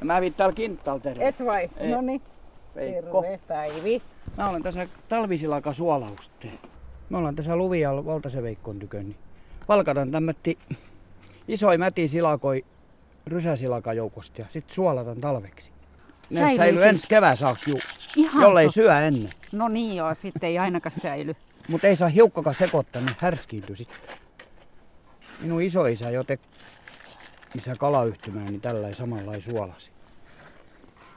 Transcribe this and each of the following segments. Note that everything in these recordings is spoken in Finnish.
Ja mä hävin täällä kinttalla terve. Et vai? Ei. No niin. Veikko. Terve Päivi. Mä olen tässä talvisilaka suolauste. Me ollaan tässä Luvialla Valtasen Veikkon tykön. Niin valkataan tämmötti isoi mäti silakoi rysäsilaka joukosta ja sit suolatan talveksi. Ne Säilyy säilyy siis- ensi kevään saakka juu, jollei to- syö ennen. No niin joo, sitten ei ainakaan säily. Mut ei saa hiukkakaan sekoittaa, niin härskiintyy sit. Minun isoisä jo te isä kalayhtymään, niin tällä samalla suolasi.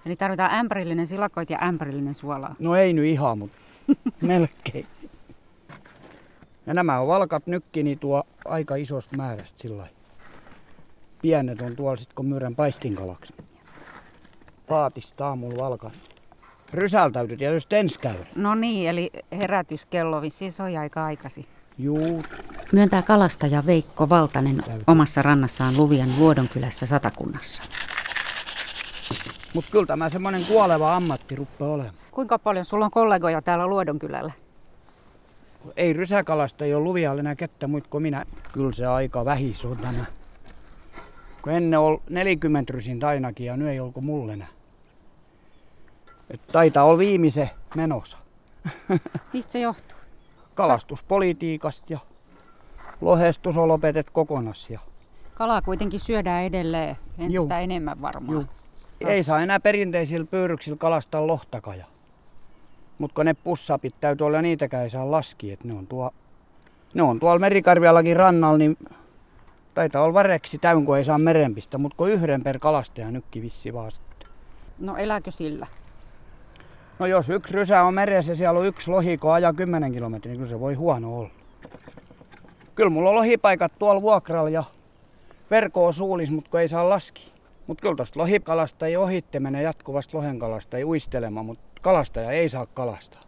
Eli tarvitaan ämpärillinen silakoit ja ämpärillinen suolaa. No ei nyt ihan, mutta melkein. Ja nämä on valkat nykki, niin tuo aika isosta määrästä sillä. Pienet on tuolla sit kun myyrän paistinkalaksi. Paatista aamulla valkan. Rysällä täytyy tietysti ensi käydä. No niin, eli herätyskello vissiin soi aika aikasi. Juu, Myöntää kalastaja Veikko Valtanen omassa rannassaan Luvian Luodonkylässä Satakunnassa. mut kyllä tämä semmonen kuoleva ammatti rupeaa olemaan. Kuinka paljon sulla on kollegoja täällä Luodonkylällä? Ei rysäkalasta ei ole luvialla enää kettä muut kuin minä. Kyllä se aika vähis on tänä. Kun ennen oli 40 rysin ainakin ja nyt ei olko mulle enää. Et taitaa olla viimeisen menossa. Mistä se johtuu? Kalastuspolitiikasta ja lohestus on lopetet kokonas. Ja Kalaa kuitenkin syödään edelleen entistä Juu. enemmän varmaan. Juu. ei saa enää perinteisillä pyyryksillä kalastaa lohtakaja. Mutta kun ne pussapit täytyy olla, niitäkään ei saa laskea. Et ne, on tuo, ne on tuolla Merikarviallakin rannalla, niin taitaa olla vareksi täyn, kun ei saa merenpistä. Mutta kun yhden per kalastaja nykki vissi vaan sitten. No elääkö sillä? No jos yksi rysä on meressä ja siellä on yksi lohi, kun ajaa 10 kilometriä, niin kyllä se voi huono olla. Kyllä mulla on lohipaikat tuolla vuokralla ja verko on suulis, mutta ei saa laski. Mutta kyllä tosta lohikalasta ei ohitte mene jatkuvasti lohenkalasta, ei uistelemaan, mutta kalastaja ei saa kalastaa.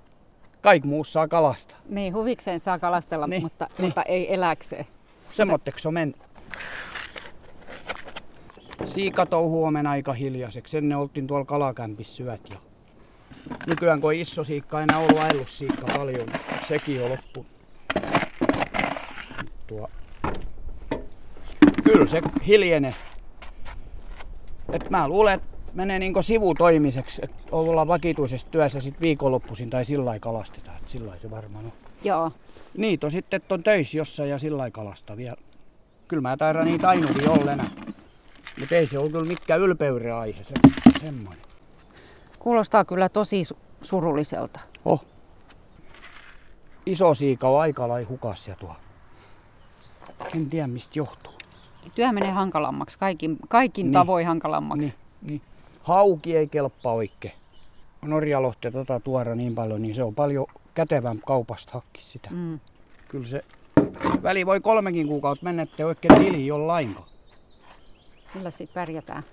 Kaikki muu saa kalastaa. Niin, huvikseen saa kalastella, Niin, mutta, niin. mutta ei eläkseen. Semmoitteeksi on mennyt. Siikatou huomenna aika hiljaiseksi. Ennen oltiin tuolla kalakämpissä syöt. Ja nykyään kun iso siikka enää ollut ajellussiikka paljon, niin sekin on loppu. Tuo. Kyllä se hiljenee. Et mä luulen, että menee niinku sivutoimiseksi, että ollaan vakituisessa työssä sit viikonloppuisin tai sillä lailla kalastetaan. Et sillä se varmaan on. Joo. Niitä on sitten, että on töissä jossain ja sillä lailla kalasta vielä. Kyllä mä taidan niitä ainuvia olla enää. Mutta ei se ole kyllä mikään ylpeyden aihe, se, semmoinen. Kuulostaa kyllä tosi su- surulliselta. Oh. Iso siika on aika lai hukas ja tuo. En tiedä mistä johtuu. Työ menee hankalammaksi, kaikin, kaikin Niin. tavoin hankalammaksi. Niin, niin. Hauki ei kelpaa oikein. Norjalohti tota tuora niin paljon, niin se on paljon kätevämpi kaupasta hakki sitä. Mm. Kyllä se väli voi kolmekin kuukautta mennä, ettei oikein tili ole lainkaan. Kyllä sitten pärjätään.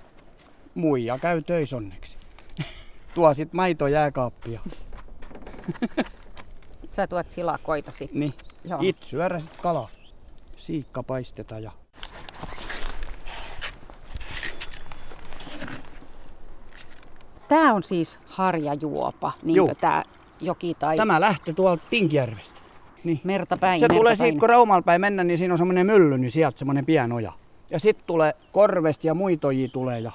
Muija käy töissä onneksi. Tuo sit maito jääkaappia. Sä tuot silakoita sitten. Niin. Joo. It syödä sit kala. Siikka paisteta ja... Tää on siis harjajuopa, niin kuin tää joki tai Tämä lähtee tuolta Pinkijärvestä. Niin. merta päin. Se merta tulee päin. siitä, kun Raumalla päin mennä, niin siinä on semmoinen mylly, niin sieltä semmoinen pien oja. Ja sitten tulee korvesta ja muitojia tulee ja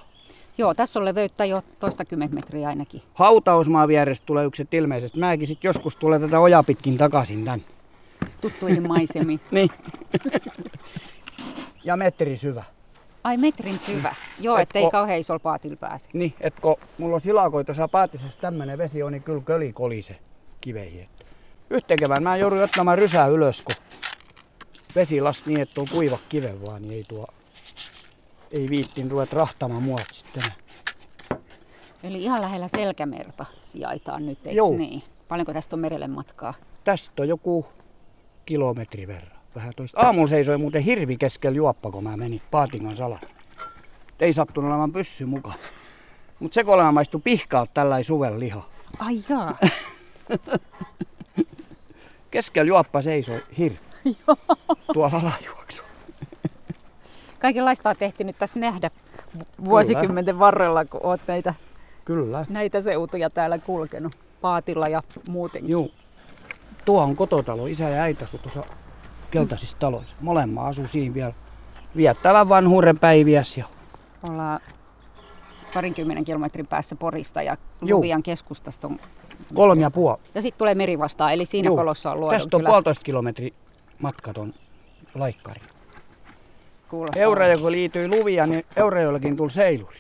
Joo, tässä on leveyttä jo toistakymmentä metriä ainakin. hautausmaa vierestä tulee yksi ilmeisesti. Mäkin sit joskus tulee tätä ojaa pitkin takaisin tän. Tuttuihin maisemiin. Niin. ja metri syvä. Ai metrin syvä. Joo, Et ettei kauhean isolla paatilla pääse. Niin, kun mulla on silakoita, saa paatisessa tämmönen vesi on, niin kyllä köli kolise kiveihin. että Yhteen kevään mä joudun ottamaan rysää ylös, kun vesi las niin, että on kuiva kiven vaan, niin ei tuo, ei viittiin ruveta rahtamaan muot sitten. Eli ihan lähellä selkämerta sijaitaan nyt, eikö Joo. niin? Paljonko tästä on merelle matkaa? Tästä on joku kilometri verran. Vähän toista. Aamulla seisoi muuten hirvi keskellä juoppa, kun mä menin paatingan salaan. Ei sattunut olemaan pyssy mukaan. Mut se kun olema maistui pihkaa tällä suvel liha. Ai jaa. Keskellä juoppa seisoi hirvi. Tuolla alajuoksu. Kaikenlaista on tehty nyt tässä nähdä vu- vuosikymmenten varrella, kun oot näitä, Kyllä. näitä seutuja täällä kulkenut. Paatilla ja muutenkin. Juu. Tuo on kototalo. Isä ja äiti asuu tuossa keltaisissa taloissa. Molemmat asuu siinä vielä viettävän vanhuuden päiviäs. Ja Ollaan parinkymmenen kilometrin päässä Porista ja Juu. Luvian keskustasta on... Kolme ja puoli. Ja sitten tulee meri vastaan, eli siinä Juu. kolossa on luodon Tästä on puolitoista kilometri matkaton laikkari. Kuulostaa. Eurajoki kun liityi Luvia, niin Eurajoellakin tuli seiluri.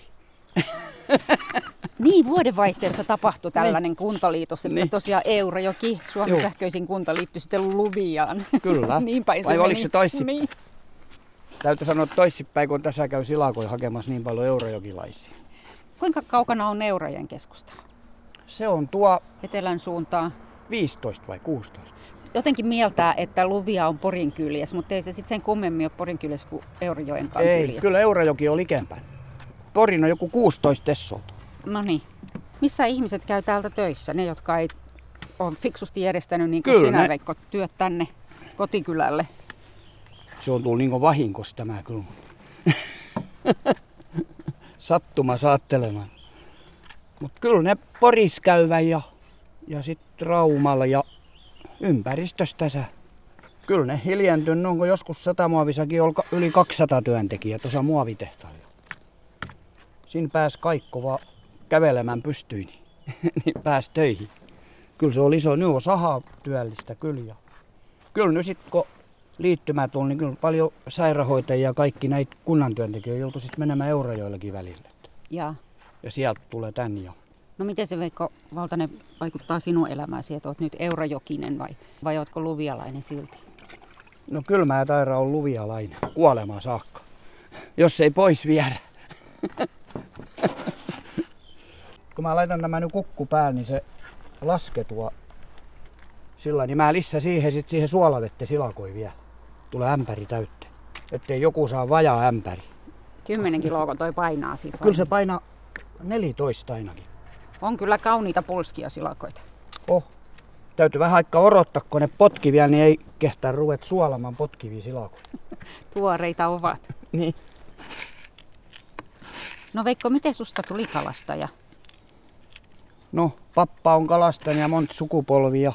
Niin, vuodenvaihteessa tapahtui tällainen kuntaliitos, että Niin. tosiaan Eurajoki, Suomen Juu. sähköisin kunta, liittyi sitten Luviaan. Kyllä. niin päin se Vai meni. oliko se toissi? Niin. Täytyy sanoa että toissinpäin, kun tässä käy silakoi hakemassa niin paljon eurajokilaisia. Kuinka kaukana on Eurajoen keskusta? Se on tuo Etelän suuntaan. 15 vai 16. Jotenkin mieltää, että Luvia on Porin kyljes, mutta ei se sitten sen kummemmin ole Porin kyljes kuin Eurajoenkaan Ei, kyllä Eurajoki on likempänä. Porin on joku 16 tessolta. No niin. Missä ihmiset käy täältä töissä? Ne, jotka ei ole fiksusti järjestänyt niin kuin Kyllä, sinä, ne- Veikko, työt tänne kotikylälle. Se on tullut niin vahinkos tämä kyllä. Sattuma saattelemaan. Mutta kyllä ne Poris käyvät ja, ja sitten Raumalla ja ympäristössä tässä. Kyllä ne hiljentynyt on, kun joskus satamuovissakin oli ka- yli 200 työntekijää tuossa muovitehtaalla. Siinä pääsi kaikko vaan kävelemään pystyin, niin pääsi töihin. Kyllä se oli iso, nyt on sahaa työllistä kyllä. Ja kyllä nyt sitten kun liittymä tuli, niin kyllä paljon sairaanhoitajia ja kaikki näitä kunnan työntekijöitä joutui sitten menemään Eurajoillakin välille. Ja Ja sieltä tulee tän jo. No miten se Veikko Valtanen vaikuttaa sinun elämääsi, että olet nyt Eurajokinen vai, vai oletko luvialainen silti? No kyllä mä taira on luvialainen kuolemaan saakka. Jos ei pois viedä. Kun mä laitan tämän nyt kukku päälle, niin se laske tuo sillä niin mä lisää siihen sit siihen suolavette silakoi vielä. Tulee ämpäri täyttä. Ettei joku saa vajaa ämpäri. Kymmenen kiloa kun toi painaa siitä. Kyllä se painaa 14 ainakin. On kyllä kauniita pulskia silakoita. Oh. Täytyy vähän aikaa odottaa, kun ne potki vielä, niin ei kehtaa ruvet suolamaan potkivia silakoita. Tuoreita ovat. Niin. No Veikko, miten susta tuli kalastaja? No, pappa on kalastanut ja monta sukupolvia.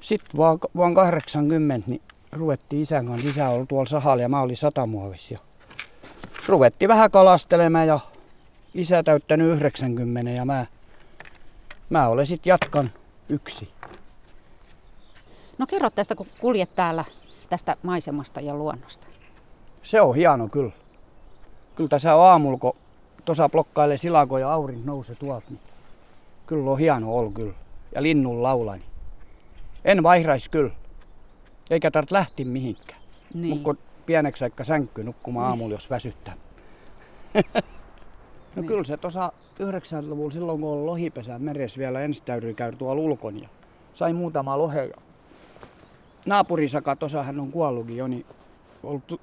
Sitten vaan, vaan 80, niin ruvettiin isän kanssa. Isä oli tuolla sahalla ja mä olin satamuovissa. Ja ruvettiin vähän kalastelemaan ja isä täyttänyt 90 ja mä, mä olen sitten jatkan yksi. No kerro tästä, kun kuljet täällä tästä maisemasta ja luonnosta. Se on hieno kyllä. Kyllä tässä aamulla, kun tuossa blokkailee silako ja aurinko nousee tuolta, niin kyllä on hieno ollut kyllä. Ja linnun laulani. En vaihraisi kyllä. Eikä tarvitse lähteä mihinkään. Niin. Niin. Mutta pieneksi aika sänky nukkumaan aamulla, jos väsyttää. no Niin. kyllä se tuossa 90-luvulla silloin, kun oli lohipesä meressä vielä ensin täytyy käydä tuolla ulkon ja sai muutama lohe. Ja naapurisaka, tuossa hän on kuollutkin jo, niin ollut tu-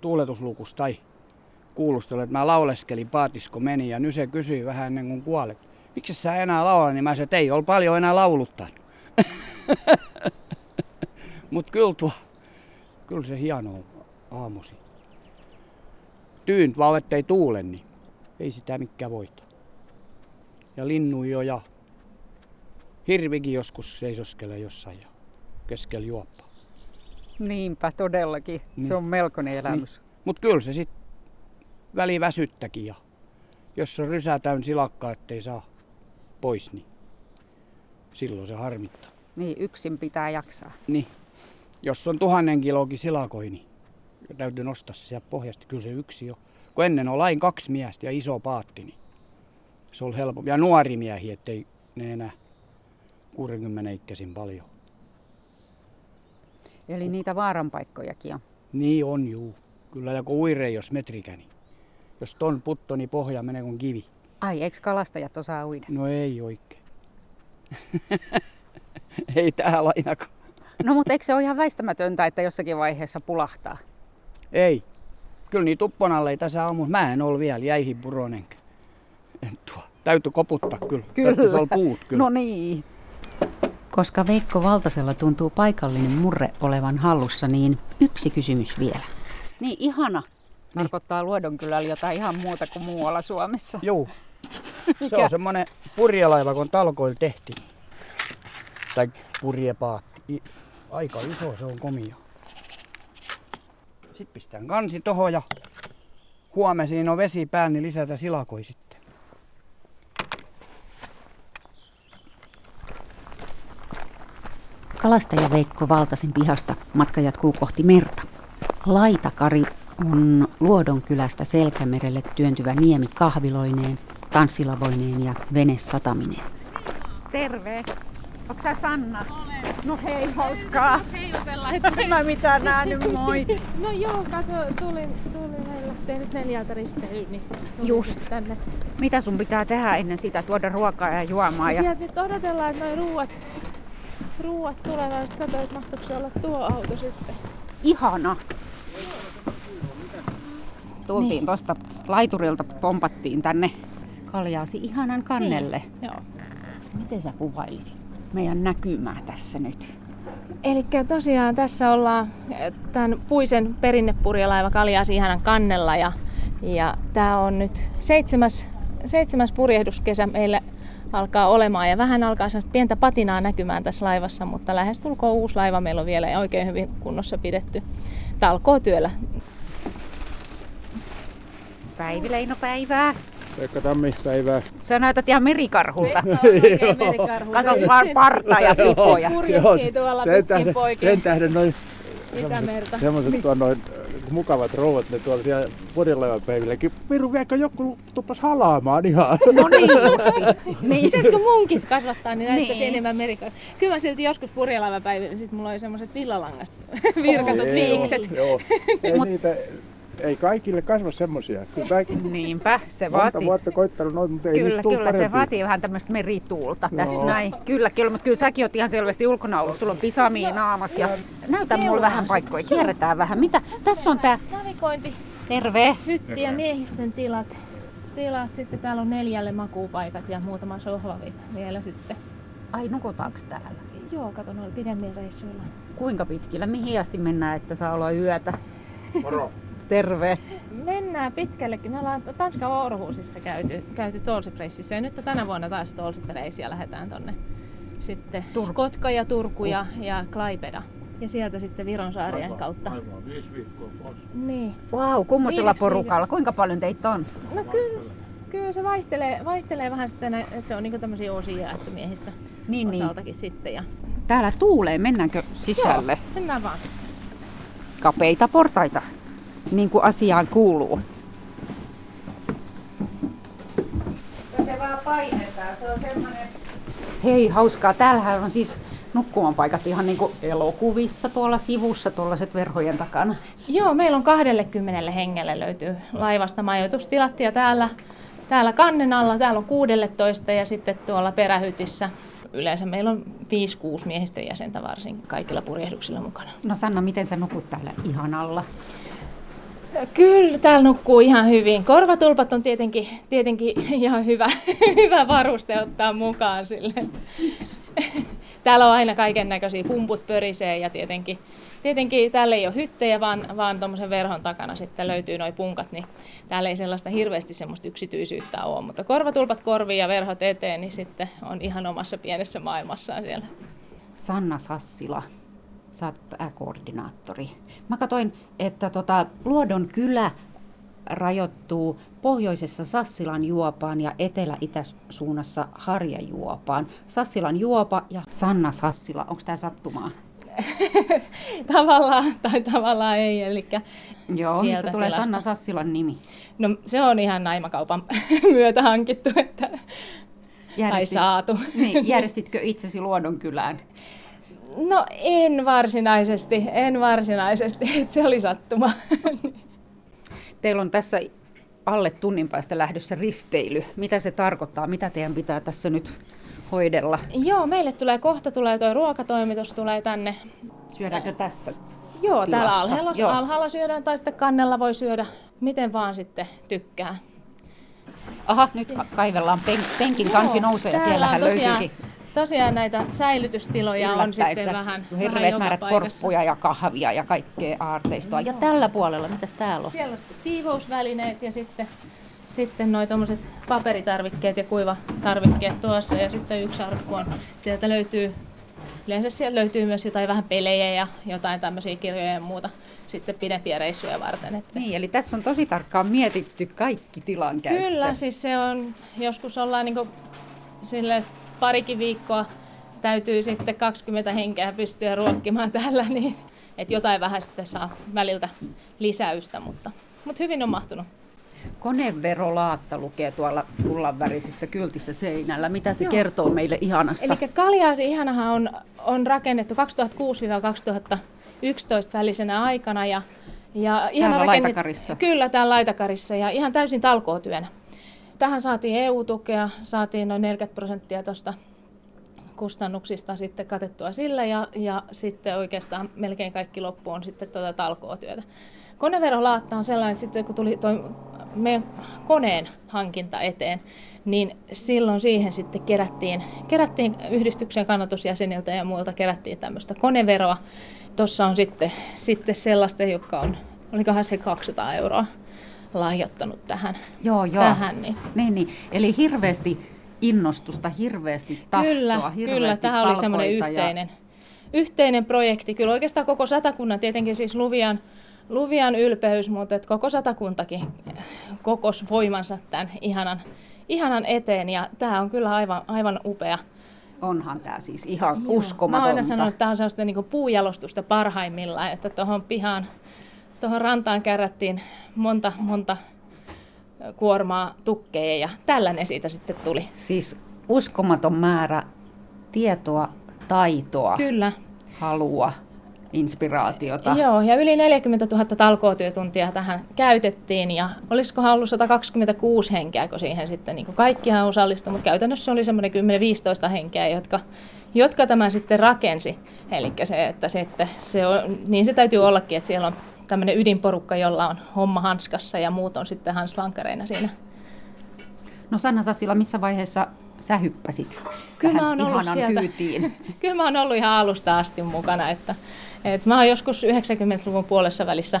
tuuletuslukus tai kuulustelu, että mä lauleskelin paatisko meni ja nyt se kysyi vähän ennen kuin kuolet. Miksi sä enää laula, niin mä sanoin, että ei ole paljon enää lauluttanut. Mut kyllä tuo, kyllä se hieno aamusi. Tyynt vaan, ettei tuule, niin ei sitä mikään voita. Ja linnujo ja hirvikin joskus seisoskelee jossain ja keskellä juoppaa. Niinpä todellakin. Niin. Se on melkoinen elämys. Mut kyllä se sit väli väsyttäkin ja jos on rysä täyn silakkaa, ettei saa pois, niin silloin se harmittaa. Niin, yksin pitää jaksaa. Niin, jos on tuhannen kilokin silakoi, niin täytyy nostaa se sieltä pohjasta. Kyllä se yksi jo. Kun ennen on lain kaksi miestä ja iso paatti, niin se on helpompi. Ja nuori miehi, ettei ne enää 60 ikäisin paljon. Eli niitä vaaranpaikkojakin on. Niin on juu. Kyllä ja kun uire jos metrikä, niin jos ton putto, niin pohja menee kuin kivi. Ai, eikö kalastajat osaa uida? No ei oikein. ei täällä ainakaan. No mutta eikö se ole ihan väistämätöntä, että jossakin vaiheessa pulahtaa? Ei. Kyllä niin tupponalle ei tässä aamu. Mä en ole vielä jäihin puronen. En tuo. Täytyy koputtaa kyllä. Täytyisi olla puut kyllä. No niin. Koska Veikko Valtasella tuntuu paikallinen murre olevan hallussa, niin yksi kysymys vielä. Niin ihana. Tarkoittaa Luodonkylällä jotain ihan muuta kuin muualla Suomessa. Juu. Se on semmonen purjelaiva, kun talkoilla tehtiin. Tai purjepaatti. Aika iso, se on komia. Sitten pistän kansi tohon ja huomenna siinä on vesi päällä, niin lisätä silakoi sitten. Kalastaja Veikko valtasin pihasta matka jatkuu kohti merta. Laitakari on Luodon kylästä Selkämerelle työntyvä niemi kahviloineen, tanssilavoineen ja venesatamineen. Terve. Onko sä Sanna? Olen. No hei, hauskaa. En mä mitään nähnyt, moi. No joo, kato, tulin, tulin meillä lähtee nyt neljältä risteily, niin Just. tänne. Mitä sun pitää tehdä ennen sitä? Tuoda ruokaa ja juomaa? Ja... Sieltä nyt odotellaan, että noi ruuat, ruuat tulevat, sitten katsoin, että mahtoiko se olla tuo auto sitten. Ihana. Tultiin niin. tuosta laiturilta, pompattiin tänne kaljaasi ihanan kannelle. Joo. Miten sä kuvailisit meidän näkymää tässä nyt? Eli tosiaan tässä ollaan tämän puisen perinnepurjelaiva Kaljaasi ihanan kannella ja, ja tämä on nyt seitsemäs, seitsemäs purjehduskesä meille alkaa olemaan ja vähän alkaa sellaista pientä patinaa näkymään tässä laivassa, mutta lähestulkoon uusi laiva meillä on vielä oikein hyvin kunnossa pidetty talkootyöllä. Päivi Leino päivää. Pekka Tammi-päivää. Sä näytät ihan merikarhulta. Kato vaan parta ja pipoja. Sen tähden, sen tähden noin Itämerta. semmoiset tuon noin mukavat rouvat, ne tuolla siellä podileivan päivilläkin. Piru viekö joku tupas halaamaan ihan. No niin justi. Niin. Pitäisikö munkit kasvattaa, niin näyttäisi Niin. enemmän merikar. Kyllä mä silti joskus purjelaivapäivillä, sit mulla oli semmoset villalangasta virkatut Joo, viikset. Joo. Ei Mut- niitä, ei kaikille kasva mä Niinpä, se monta vaatii. vuotta koittanut noin, mutta ei Kyllä, kyllä, se parempia. vaatii vähän tämmöistä merituulta tässä Joo. näin. Kyllä, kyllä, mutta kyllä säkin oot ihan selvästi ulkona ollut. Sulla on pisami naamas ja näytä mulle vähän paikkoja. Kierretään vähän. Mitä? Tässä on tää. Navigointi, Terve. hytti ja miehistön tilat. Tilat, sitten täällä on neljälle makuupaikat ja muutama sohva vi- vielä sitten. Ai nukutaanko täällä? Joo, kato noilla pidemmillä reissuilla. Kuinka pitkillä? Mihin asti mennään, että saa olla yötä? Moro. Terve. Mennään pitkällekin. Me ollaan Tanskan Århusissa käyty, käyty Toolsipreisissä ja nyt on tänä vuonna taas Toolsipreisiä lähdetään tonne sitten Turku. Kotka ja Turku ja, ja Klaipeda. Ja sieltä sitten Viron saarien kautta. Aivan viisi viikkoa pois. Niin. Vau, wow, kummoisella porukalla? viikossa. Kuinka paljon teitä on? No kyllä, kyllä se vaihtelee, vaihtelee vähän sitten, että se on niinku tämmöisiä osia, että miehistä Niin, niin. osaltakin sitten. Ja... Täällä tuulee, mennäänkö sisälle? Joo, mennään vaan. Kapeita portaita, niin kuin asiaan kuuluu. Se vaan painetaan, se on semmoinen... Hei, hauskaa. Täällähän on siis nukkumanpaikat ihan niin kuin elokuvissa tuolla sivussa, tuollaiset verhojen takana. Joo, meillä on 20 hengelle löytyy laivasta majoitustilat ja täällä, täällä kannen alla, täällä on 16 ja sitten tuolla perähytissä yleensä meillä on 5-6 miehistön jäsentä varsin kaikilla purjehduksilla mukana. No Sanna, miten sä nukut täällä ihan alla? Kyllä, täällä nukkuu ihan hyvin. Korvatulpat on tietenkin, tietenkin ihan hyvä, hyvä varuste ottaa mukaan sille. Miksi? Täällä on aina kaiken näköisiä pumput pörisee ja tietenkin, tietenkin täällä ei ole hyttejä, vaan, vaan tuommoisen verhon takana sitten löytyy nuo punkat, niin täällä ei sellaista hirveästi semmoista yksityisyyttä ole, mutta korvatulpat korviin ja verhot eteen, niin sitten on ihan omassa pienessä maailmassaan siellä. Sanna Sassila, sä oot pääkoordinaattori. Mä katsoin, että tota, Luodon kylä rajoittuu pohjoisessa Sassilan juopaan ja etelä-itäsuunnassa Harjajuopaan. Sassilan juopa ja Sanna Sassila, onko tämä sattumaa? Tavallaan tai tavallaan ei, eli Joo, sieltä mistä tulee tilasta. Sanna Sassilan nimi? No se on ihan naimakaupan myötä hankittu, että, tai saatu. Niin, järjestitkö itsesi Luodon kylään? No en varsinaisesti, en varsinaisesti, että se oli sattuma. Teillä on tässä alle tunnin päästä lähdössä risteily. Mitä se tarkoittaa? Mitä teidän pitää tässä nyt hoidella? Joo, meille tulee kohta, tulee tuo ruokatoimitus, tulee tänne. Syödäänkö tässä? Joo, täällä Tilassa. alhaalla, Joo. alhaalla syödään tai sitten kannella voi syödä, miten vaan sitten tykkää. Aha, nyt ka- kaivellaan pen, penkin kansi Joo, nousee ja täällä siellähän tosiaan, löytyykin tosiaan näitä säilytystiloja on sitten vähän, hirveät määrät korppuja ja kahvia ja kaikkea aarteistoa. Ja tällä puolella, mitäs täällä on? Siellä on sitten siivousvälineet ja sitten, sitten noi tommoset paperitarvikkeet ja kuivatarvikkeet tuossa ja sitten yksi arkku on. Sieltä löytyy, yleensä sieltä löytyy myös jotain vähän pelejä ja jotain tämmöisiä kirjoja ja muuta sitten pidempiä reissuja varten. Että Niin, eli tässä on tosi tarkkaan mietitty kaikki tilan käyttö. Kyllä, siis se on, joskus ollaan niinku sille parikin viikkoa täytyy sitten 20 henkeä pystyä ruokkimaan täällä, niin että jotain vähän sitten saa väliltä lisäystä, mutta, mutta hyvin on mahtunut. Koneverolaatta lukee tuolla kullanvärisissä kyltissä seinällä. Mitä se Joo. kertoo meille ihanasta? Eli Kaljaasi ihanahan on, on rakennettu 2006-2011 välisenä aikana ja ja ihan täällä rakennit, Laitakarissa? Kyllä, täällä Laitakarissa ja ihan täysin talkootyönä. Tähän saatiin EU-tukea, saatiin noin 40 prosenttia tuosta kustannuksista sitten katettua sillä ja, ja sitten oikeastaan melkein kaikki loppu on sitten tuota talkootyötä. Koneverolaatta on sellainen, että sitten kun tuli toi meidän koneen hankinta eteen, niin silloin siihen sitten kerättiin, kerättiin yhdistyksen kannatusjäseniltä ja muilta kerättiin tämmöistä koneveroa. Tuossa on sitten, sitten sellaista, joka on, olikohan se 200 euroa lahjoittanut tähän. Joo, joo. Tähän, niin. Niin, niin. Eli hirveästi innostusta, hirveästi tahtoa, kyllä, hirveästi Kyllä, tähän oli semmoinen yhteinen, ja... yhteinen projekti. Kyllä oikeastaan koko satakunnan, tietenkin siis Luvian, Luvian ylpeys, mutta että koko satakuntakin kokos voimansa tämän ihanan, ihanan eteen. Ja tämä on kyllä aivan, aivan upea. Onhan tämä siis ihan Joo. uskomatonta. Mä aina sanon, että tämä on sellaista niin puujalostusta parhaimmillaan, että tuohon pihaan, tuohon rantaan kärrättiin monta, monta kuormaa tukkeja ja tällainen siitä sitten tuli. Siis uskomaton määrä tietoa, taitoa, Kyllä. halua, inspiraatiota. Joo, ja yli 40 000 talkootyötuntia tähän käytettiin, ja olisikohan ollut 126 henkeä, kun siihen sitten niin kaikkihan osallistui, mutta käytännössä oli semmoinen 10-15 henkeä, jotka, jotka tämän sitten rakensi. Eli se, että sitten se on, niin se täytyy ollakin, että siellä on tämmöinen ydinporukka, jolla on homma hanskassa ja muut on sitten hanslankareina siinä. No Sanna Sassila, missä vaiheessa sä hyppäsit kyllä tähän mä ihanan sieltä, kyytiin? Kyllä mä oon ollut ihan alusta asti mukana, että, että mä oon joskus 90-luvun puolessa välissä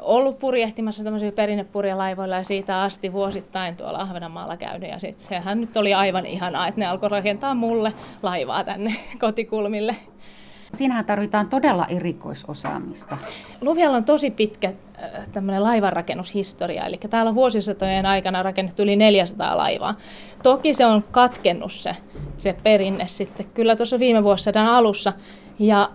ollut purjehtimassa tämmöisiä perinnepurjalaivoilla ja siitä asti vuosittain tuolla Ahvenanmaalla käynyt. Ja sit sehän nyt oli aivan ihanaa, että ne alkoi rakentaa mulle laivaa tänne kotikulmille. Siinähän tarvitaan todella erikoisosaamista. Luvialla on tosi pitkä äh, tämmöinen laivanrakennushistoria, eli täällä on vuosisatojen aikana rakennettu yli 400 laivaa. Toki se on katkennut se, se perinne sitten kyllä tuossa viime vuosisadan alussa, ja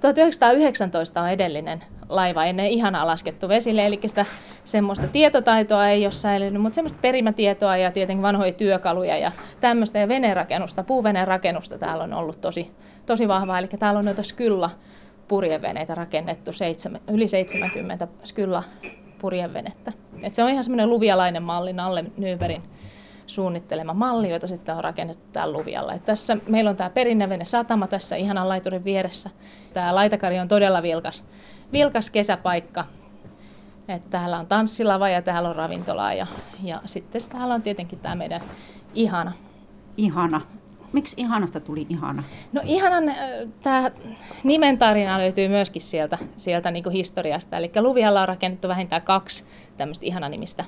1919 on edellinen laiva ennen ihanaa laskettu vesille, eli sitä semmoista tietotaitoa ei ole säilynyt, mutta semmoista perimätietoa ja tietenkin vanhoja työkaluja ja tämmöistä ja venerakennusta, puuveneen rakennusta täällä on ollut tosi, tosi vahvaa, eli täällä on noita skylla purjeveneitä rakennettu, seitsemän, yli 70 skylla purjevenettä. Et se on ihan semmoinen luvialainen malli, Nalle Nyberin suunnittelema malli, jota sitten on rakennettu täällä Luvialla. Et tässä meillä on tämä perinnevene satama tässä ihanan laiturin vieressä. Tämä laitakari on todella vilkas, vilkas kesäpaikka. Et täällä on tanssilava ja täällä on ravintola ja, ja sitten täällä on tietenkin tämä meidän ihana. Ihana. Miksi ihanasta tuli ihana? No ihanan, äh, tämä nimen tarina löytyy myöskin sieltä, sieltä niin kuin historiasta. Eli Luvialla on rakennettu vähintään kaksi tämmöistä ihananimistä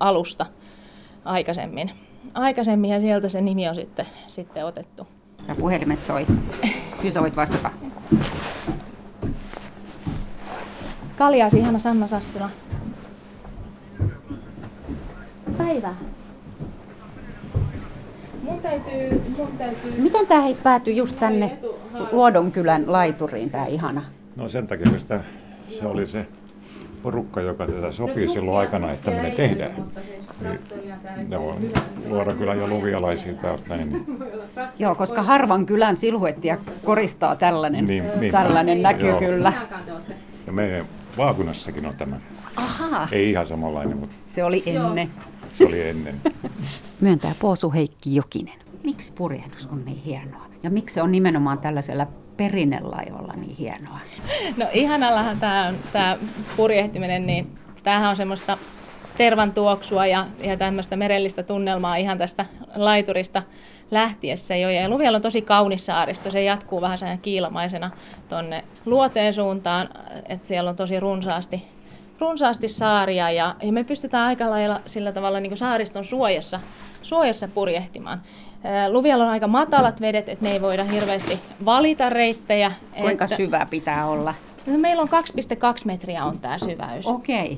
alusta aikaisemmin. Aikaisemmin ja sieltä se nimi on sitten, sitten otettu. Ja puhelimet soi. Kyllä sä voit vastata. Kaljaasi ihana Sanna Sassila. Päivää. Mun täytyy, mun täytyy... Miten tämä päätyi just tänne Luodonkylän laituriin, tämä ihana? No sen takia, että se oli se porukka, joka tätä sopii silloin aikana, että me tehdään. Niin, ne on luoda kyllä jo luvialaisia täältä näin. Niin. Joo, koska harvan kylän silhuettia koristaa tällainen, niin, niin, tällainen näky joo. kyllä. Ja meidän vaakunassakin on tämä. Aha. Ei ihan samanlainen, mutta... Se oli ennen. Se oli ennen. Myöntää Poosu Heikki Jokinen. Miksi purjehdus on niin hienoa? Ja miksi se on nimenomaan tällaisella perinnelaivolla niin hienoa? No ihanallahan tämä on tämä purjehtiminen, niin tämähän on semmoista tervan tuoksua ja, ja tämmöistä merellistä tunnelmaa ihan tästä laiturista lähtiessä jo. Ja Luvialla on tosi kaunis saaristo, se jatkuu vähän sen kiilamaisena tuonne luoteen suuntaan, että siellä on tosi runsaasti, runsaasti saaria ja, ja me pystytään aika lailla sillä tavalla niin saariston suojassa, suojassa purjehtimaan. Luvialla on aika matalat vedet, että ne ei voida hirveästi valita reittejä. Kuinka että... syvä pitää olla? No, meillä on 2,2 metriä on tämä syväys. Okei. Okay.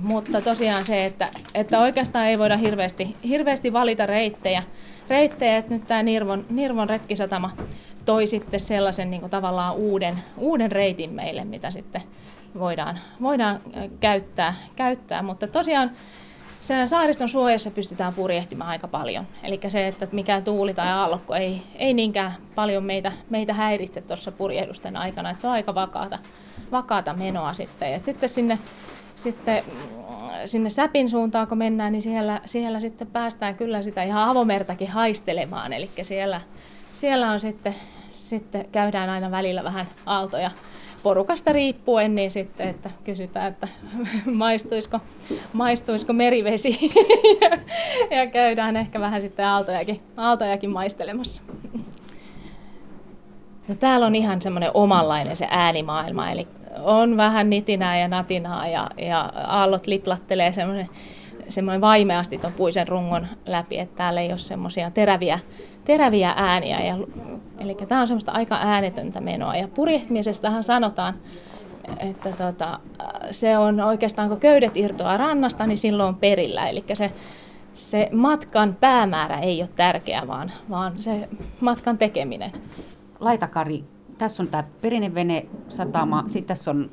Mutta tosiaan se, että, että oikeastaan ei voida hirveästi, hirveästi valita reittejä, reittejä, että nyt tämä Nirvon, Nirvon retkisatama toi sitten sellaisen niin kuin tavallaan uuden, uuden reitin meille, mitä sitten voidaan, voidaan käyttää, käyttää. Mutta tosiaan sen saariston suojassa pystytään purjehtimaan aika paljon. Eli se, että mikä tuuli tai aallokko ei, ei niinkään paljon meitä, meitä häiritse tuossa purjehdusten aikana. Että se on aika vakaata, vakaata menoa sitten. Et sitten sinne, sitten sinne Säpin suuntaan, kun mennään, niin siellä, siellä sitten päästään kyllä sitä ihan avomertakin haistelemaan. Eli siellä, siellä on sitten, sitten käydään aina välillä vähän aaltoja porukasta riippuen, niin sitten, että kysytään, että maistuisiko, maistuisiko merivesi ja, käydään ehkä vähän sitten aaltojakin, aaltojakin maistelemassa. Ja täällä on ihan semmoinen omanlainen se äänimaailma, eli on vähän nitinää ja natinaa ja, ja aallot liplattelee semmoinen, semmoinen vaimeasti tuon puisen rungon läpi, että täällä ei ole semmoisia teräviä, teräviä ääniä. Ja, eli tämä on semmoista aika äänetöntä menoa. Ja purjehtimisestahan sanotaan, että tota, se on oikeastaan, kun köydet irtoaa rannasta, niin silloin on perillä. Eli se, se matkan päämäärä ei ole tärkeä, vaan, vaan se matkan tekeminen. Laitakari tässä on tämä perinnevene satama, sitten tässä on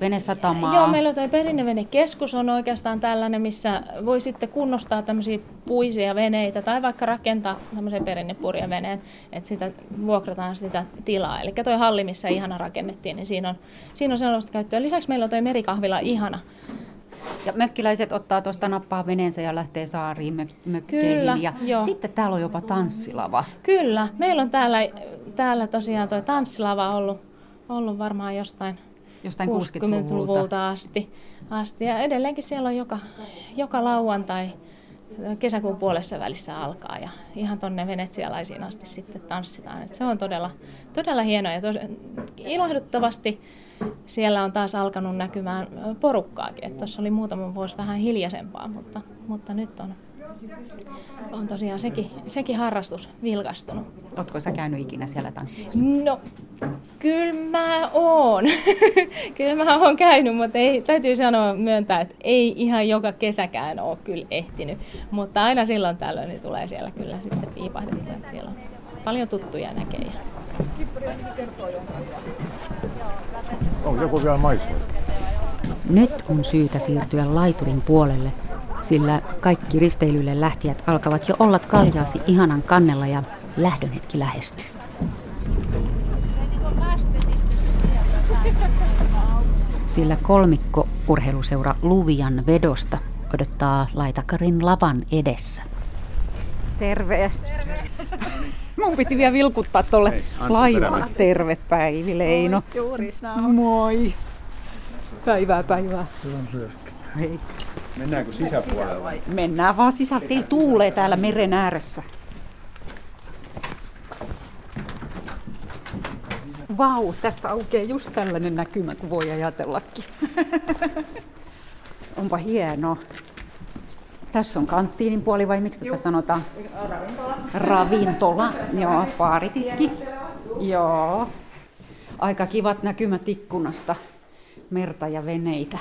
venesatamaa. Joo, meillä on tuo perinnevenekeskus on oikeastaan tällainen, missä voi sitten kunnostaa tämmöisiä puisia veneitä tai vaikka rakentaa tämmöisen perinnepurjeveneen, että sitä vuokrataan sitä tilaa. Eli tuo halli, missä ihana rakennettiin, niin siinä on, siinä on sellaista käyttöä. Lisäksi meillä on tuo merikahvila ihana. Ja mökkiläiset ottaa tuosta nappaa veneensä ja lähtee saariin mök- mökkeihin. Kyllä, ja joo. sitten täällä on jopa tanssilava. Kyllä, meillä on täällä, täällä tosiaan tuo tanssilava ollut, ollut varmaan jostain Jostain 60-luvulta asti, asti. Ja edelleenkin siellä on joka, joka lauantai kesäkuun puolessa välissä alkaa ja ihan tuonne venetsialaisiin asti sitten tanssitaan. Et se on todella, todella hienoa ja tos, ilahduttavasti siellä on taas alkanut näkymään porukkaakin. Tuossa oli muutama vuosi vähän hiljaisempaa, mutta, mutta nyt on, on tosiaan sekin, sekin harrastus vilkastunut. Oletko sä käynyt ikinä siellä tanssimassa? No, kyllä mä oon. kyllä mä oon käynyt, mutta ei, täytyy sanoa myöntää, että ei ihan joka kesäkään ole kyllä ehtinyt. Mutta aina silloin tällöin niin tulee siellä kyllä sitten piipahdettua, että siellä on paljon tuttuja näkejä. Onko joku vielä maistunut? Nyt on syytä siirtyä laiturin puolelle, sillä kaikki risteilylle lähtijät alkavat jo olla kaljaasi ihanan kannella ja lähdön hetki lähestyy. Sillä kolmikko urheiluseura Luvian vedosta odottaa Laitakarin lavan edessä. Terve. Mun piti vielä vilkuttaa tolle laivaan. Terve Päivi Leino. Juuri Moi. Päivää päivää. Hei. Mennäänkö sisäpuolelle? Mennään vaan sisään. Teillä tuulee täällä meren ääressä. Vau, tästä aukeaa just tällainen näkymä, kun voi ajatellakin. Onpa hienoa. Tässä on kanttiinin puoli vai miksi tätä sanotaan? Ravintola, joo, baaritiski. Joo. Aika kivat näkymät ikkunasta. Merta ja veneitä.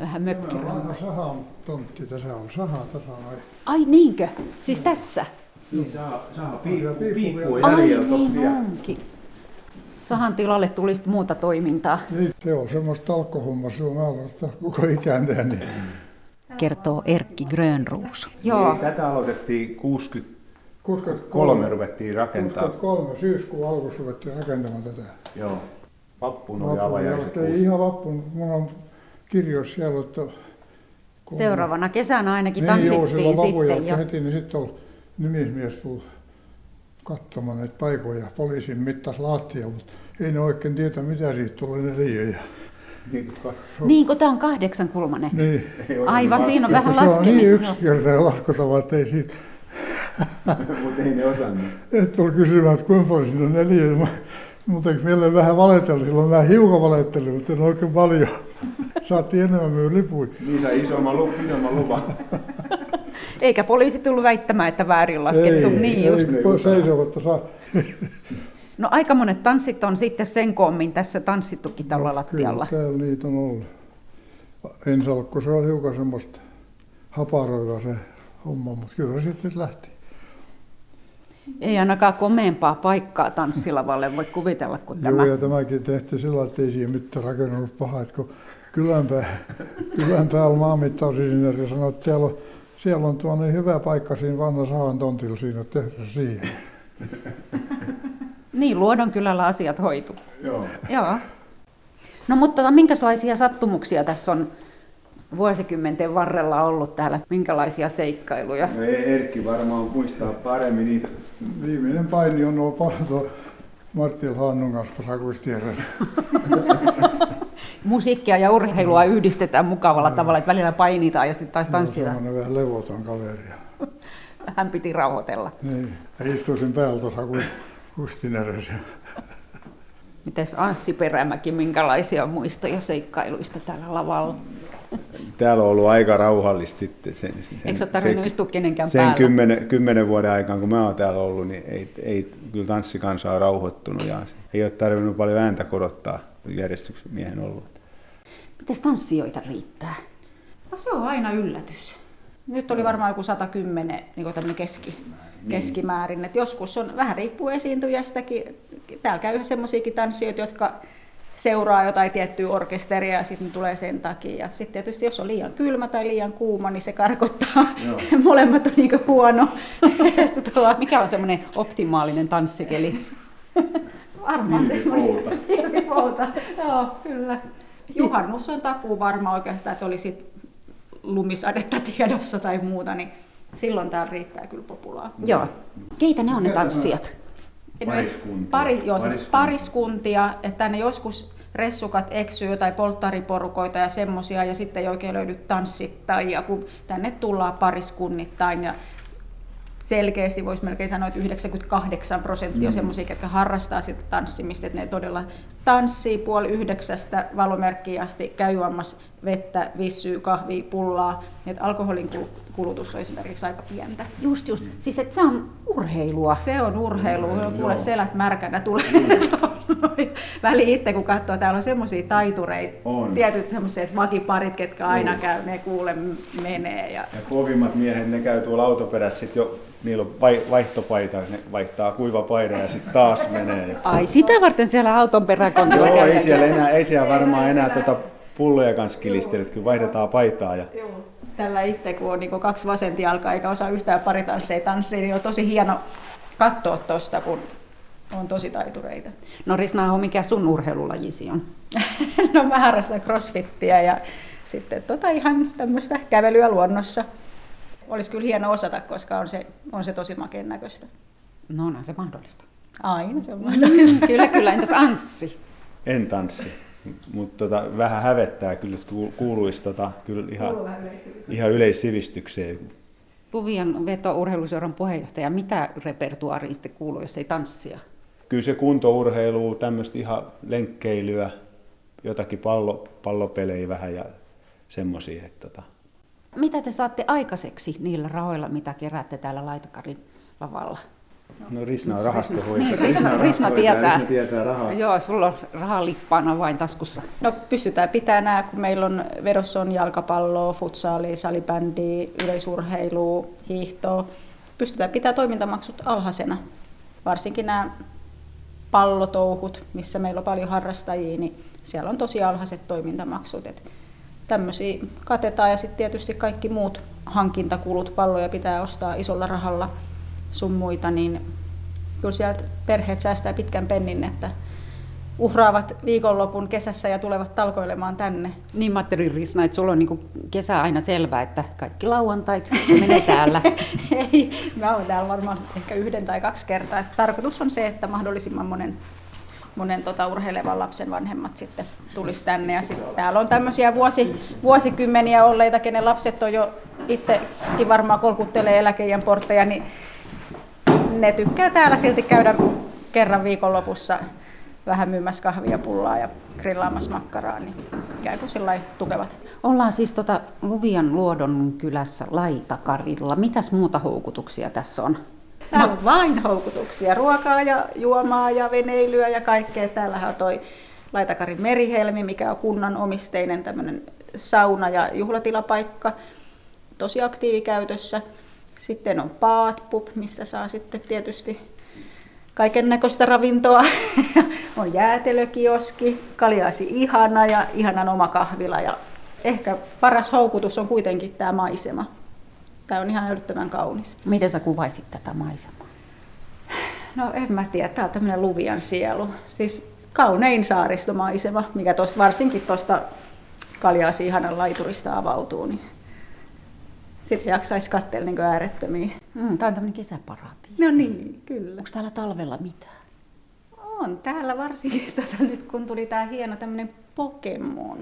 Vähän mökkirannalla. Tämä sahan tontti, tässä on saha, tässä on. Ai niinkö? Siis tässä? Niin, saa, saa piippu, piippu Ai niin onkin. Sahan tilalle tuli sit muuta toimintaa, Niin, se on semmoista talkkohomma, se on alasta koko ikään niin. kertoo Erkki Grönruus. Joo. Tätä aloitettiin 63, 63, ruvettiin rakentaa. 63 syyskuun alussa ruvettiin rakentamaan tätä. Joo. Vappun oli jälkeen, ei ihan vappun, mun on kirjoissa siellä, että... kun- Seuraavana kesänä ainakin Niin, joo, tanssittiin silloin vapun sitten jo. heti, niin sitten oli nimismies tullut katsomaan näitä paikoja. Poliisin mittas laattia, mutta ei ne oikein tietä, mitä siitä tulee neliöjä. Niin, ka- Niin, kun tämä on kahdeksankulmanen. Niin. Aivan, siinä on Ja vähän kun se on niin laskemista. joo. yksinkertainen laskutava, että ei siitä... mutta ei ne osannut. Et tuli kysymään, että kuinka paljon siinä on neliöitä. Mutta eikö meille vähän valetella? Silloin mä hiukan valettelin, mutta en oikein paljon. Saatiin enemmän myy lipuja. Niin sai isomman, lu- isomman luvan. Eikä poliisi tullut väittämään, että väärin laskettu. ei, niin just. ei, saa. No aika monet tanssit on sitten sen koommin tässä tanssittukin tällä lattialla. Kyllä, täällä niitä on ollut. Ensi alkoi se oli hiukan semmoista haparoivaa se homma, mutta kyllä se sitten lähti. Ei ainakaan komeampaa paikkaa tanssilavalle voi kuvitella kuin Joo, tämä. ja tämäkin tehtiin sillä että ei siihen mitään rakennunut pahaa, että kun kylän, pää, kylän päällä maanmittausinsinööri sanoi, että siellä on, siellä on tuo niin hyvä paikka siinä vanha sahan tontilla siinä, että siihen. Niin, Luodon kylällä asiat hoitu. Joo. Joo. No mutta tota, minkälaisia sattumuksia tässä on vuosikymmenten varrella ollut täällä? Minkälaisia seikkailuja? No ei Erkki varmaan muistaa paremmin niitä. Viimeinen paini on ollut Martil Hannun kanssa Akuistierellä. Musiikkia ja urheilua yhdistetään mukavalla tavalla, että välillä painitaan ja sitten taas tanssitaan. on vähän levoton kaveri. Hän piti rauhoitella. Niin. Ja istuisin päällä tuossa Kustineressä. Mites Anssi Perämäki, minkälaisia muistoja seikkailuista täällä lavalla? Täällä on ollut aika rauhallista sitten. Sen, sen, Eikö ole tarvinnut istua kenenkään sen päällä? kymmenen, kymmenen vuoden aikaan, kun mä oon täällä ollut, niin ei, ei kyllä tanssikansa on rauhoittunut ja ei ole tarvinnut paljon ääntä korottaa järjestyksen miehen ollut. Mites tanssijoita riittää? No se on aina yllätys. Nyt oli varmaan joku 110 niin tämmöinen keski, keskimäärin. Et joskus on, vähän riippuu esiintyjästäkin. Täällä käy semmoisiakin tanssijoita, jotka seuraa jotain tiettyä orkesteria ja sitten tulee sen takia. Ja sitten tietysti jos on liian kylmä tai liian kuuma, niin se karkottaa. Molemmat on niin huono. Mikä on semmoinen optimaalinen tanssikeli? Varmaan semmoinen hirvipouta. Joo, kyllä. Juhannus on takuu varmaan oikeastaan, että olisi lumisadetta tiedossa tai muuta, niin silloin täällä riittää kyllä populaa. Joo. Keitä ne on ne tanssijat? Pariskuntia. Pari, joo, siis Pariskuntia. pariskuntia, että tänne joskus ressukat eksyy jotain polttariporukoita ja semmosia, ja sitten ei oikein löydy tanssittajia, kun tänne tullaan pariskunnittain. Ja selkeästi voisi melkein sanoa, että 98 prosenttia on semmoisia, jotka harrastaa sitä tanssimista, että ne todella tanssii puoli yhdeksästä valomerkkiin asti, käy juomassa vettä, vissyy, kahvia, pullaa. Että alkoholin kul- kulutus on esimerkiksi aika pientä. Just just. Siis että se on urheilua. Se on urheilu, kuule selät märkänä tulee. Väli itse kun katsoo, täällä on semmoisia taitureita, On. tietyt semmoiset vakiparit, ketkä aina käy, ne kuule menee. Ja... Ja kovimmat miehet, ne käy tuolla autoperässä, sit jo, niillä on vai, vaihtopaita, ne vaihtaa kuiva paita ja sitten taas menee. Ja... Ai sitä varten siellä auton peräkontilla Joo, ei käydään. siellä, enää, ei siellä varmaan enää tota pulloja kanssa kilistele, että kyllä vaihdetaan paitaa. Ja... Tällä itse, kun on niin kaksi vasenjalkaa eikä osaa yhtään paritansseja tanssia, niin on tosi hieno katsoa tuosta, kun on tosi taitureita. No Risna, on mikä sun urheilulajisi on? no mä harrastan crossfittiä ja sitten tota ihan tämmöistä kävelyä luonnossa. Olisi kyllä hieno osata, koska on se, on se tosi makeen näköistä. No onhan se mahdollista. Aina se on mahdollista. kyllä, kyllä. Entäs Anssi? En tanssi, mutta tota, vähän hävettää kyllä, kuuluisi tota, kyllä ihan, ihan yleissivistykseen. Luvian veto-urheiluseuran puheenjohtaja, mitä repertuaariin sitten kuuluu, jos ei tanssia? Kyllä se kuntourheilu, tämmöistä ihan lenkkeilyä, jotakin pallo, pallopelejä vähän ja semmoisia. Tota. Mitä te saatte aikaiseksi niillä rahoilla, mitä keräätte täällä Laitakarin lavalla? No Risna on Risna- rahastohoitaja. niin, Risna- Risna rahastohoitaja, tietää. Risna tietää rahaa. Joo, sulla on rahaa lippaana vain taskussa. No pystytään pitämään nämä, kun meillä on vedossa on jalkapalloa, futsaali, salibändiä, yleisurheilua, hiihtoa. Pystytään pitämään toimintamaksut alhaisena. Varsinkin nämä pallotouhut, missä meillä on paljon harrastajia, niin siellä on tosi alhaiset toimintamaksut. Et tämmöisiä katetaan ja sitten tietysti kaikki muut hankintakulut, palloja pitää ostaa isolla rahalla sun muita, niin kyllä sieltä perheet säästää pitkän pennin, että uhraavat viikonlopun kesässä ja tulevat talkoilemaan tänne. Niin mä ajattelin Risna, että sulla on niin kesä aina selvää, että kaikki lauantait menee täällä. Ei, mä oon täällä varmaan ehkä yhden tai kaksi kertaa. Et tarkoitus on se, että mahdollisimman monen, monen tota urheilevan lapsen vanhemmat sitten tulisi tänne. Ja sit täällä on tämmöisiä vuosi, vuosikymmeniä olleita, kenen lapset on jo itsekin varmaan kolkuttelee eläkeijän portteja, niin ne tykkää täällä silti käydä kerran viikonlopussa vähän myymässä kahvia, pullaa ja grillaamassa makkaraa, niin käy kuin sillä tukevat. Ollaan siis tota Luvian Luodon kylässä Laitakarilla. Mitäs muuta houkutuksia tässä on? Täällä on vain houkutuksia, ruokaa ja juomaa ja veneilyä ja kaikkea. Täällähän on toi Laitakarin merihelmi, mikä on kunnan omisteinen tämmöinen sauna- ja juhlatilapaikka, tosi aktiivikäytössä. Sitten on Paatpub, mistä saa sitten tietysti kaiken näköistä ravintoa. on jäätelökioski, Kaliasi ihana ja ihanan oma kahvila. Ja ehkä paras houkutus on kuitenkin tämä maisema. Tämä on ihan älyttömän kaunis. Miten sä kuvaisit tätä maisemaa? No en mä tiedä, tämä on tämmöinen Luvian sielu. Siis kaunein saaristomaisema, mikä tosta, varsinkin tuosta Kaljaasi ihanan laiturista avautuu, niin sitten jaksaisi katsella niin äärettömiä. Mm, tämä on tämmöinen kesäparatiisi. No niin, kyllä. Onko täällä talvella mitään? On täällä varsinkin, tota, nyt kun tuli tämä hieno tämmöinen Pokemon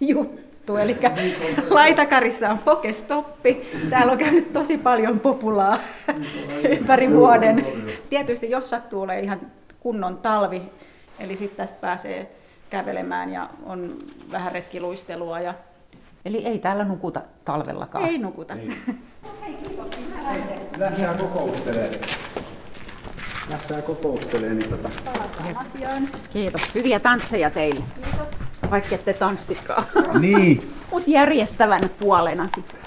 juttu. Eli Laitakarissa on Pokestoppi. Täällä on käynyt tosi paljon populaa ympäri vuoden. Tietysti jos sattuu olemaan ihan kunnon talvi, eli sitten tästä pääsee kävelemään ja on vähän retkiluistelua. Ja... Eli ei täällä nukuta talvellakaan? Ei nukuta. Lähdetään kokoustelemaan. Lähdetään kokoustelemaan. Niin tota. asiaan. Kiitos. Hyviä tansseja teille. Kiitos. Vaikka ette tanssikaan. Niin. Mut järjestävän puolena sitten.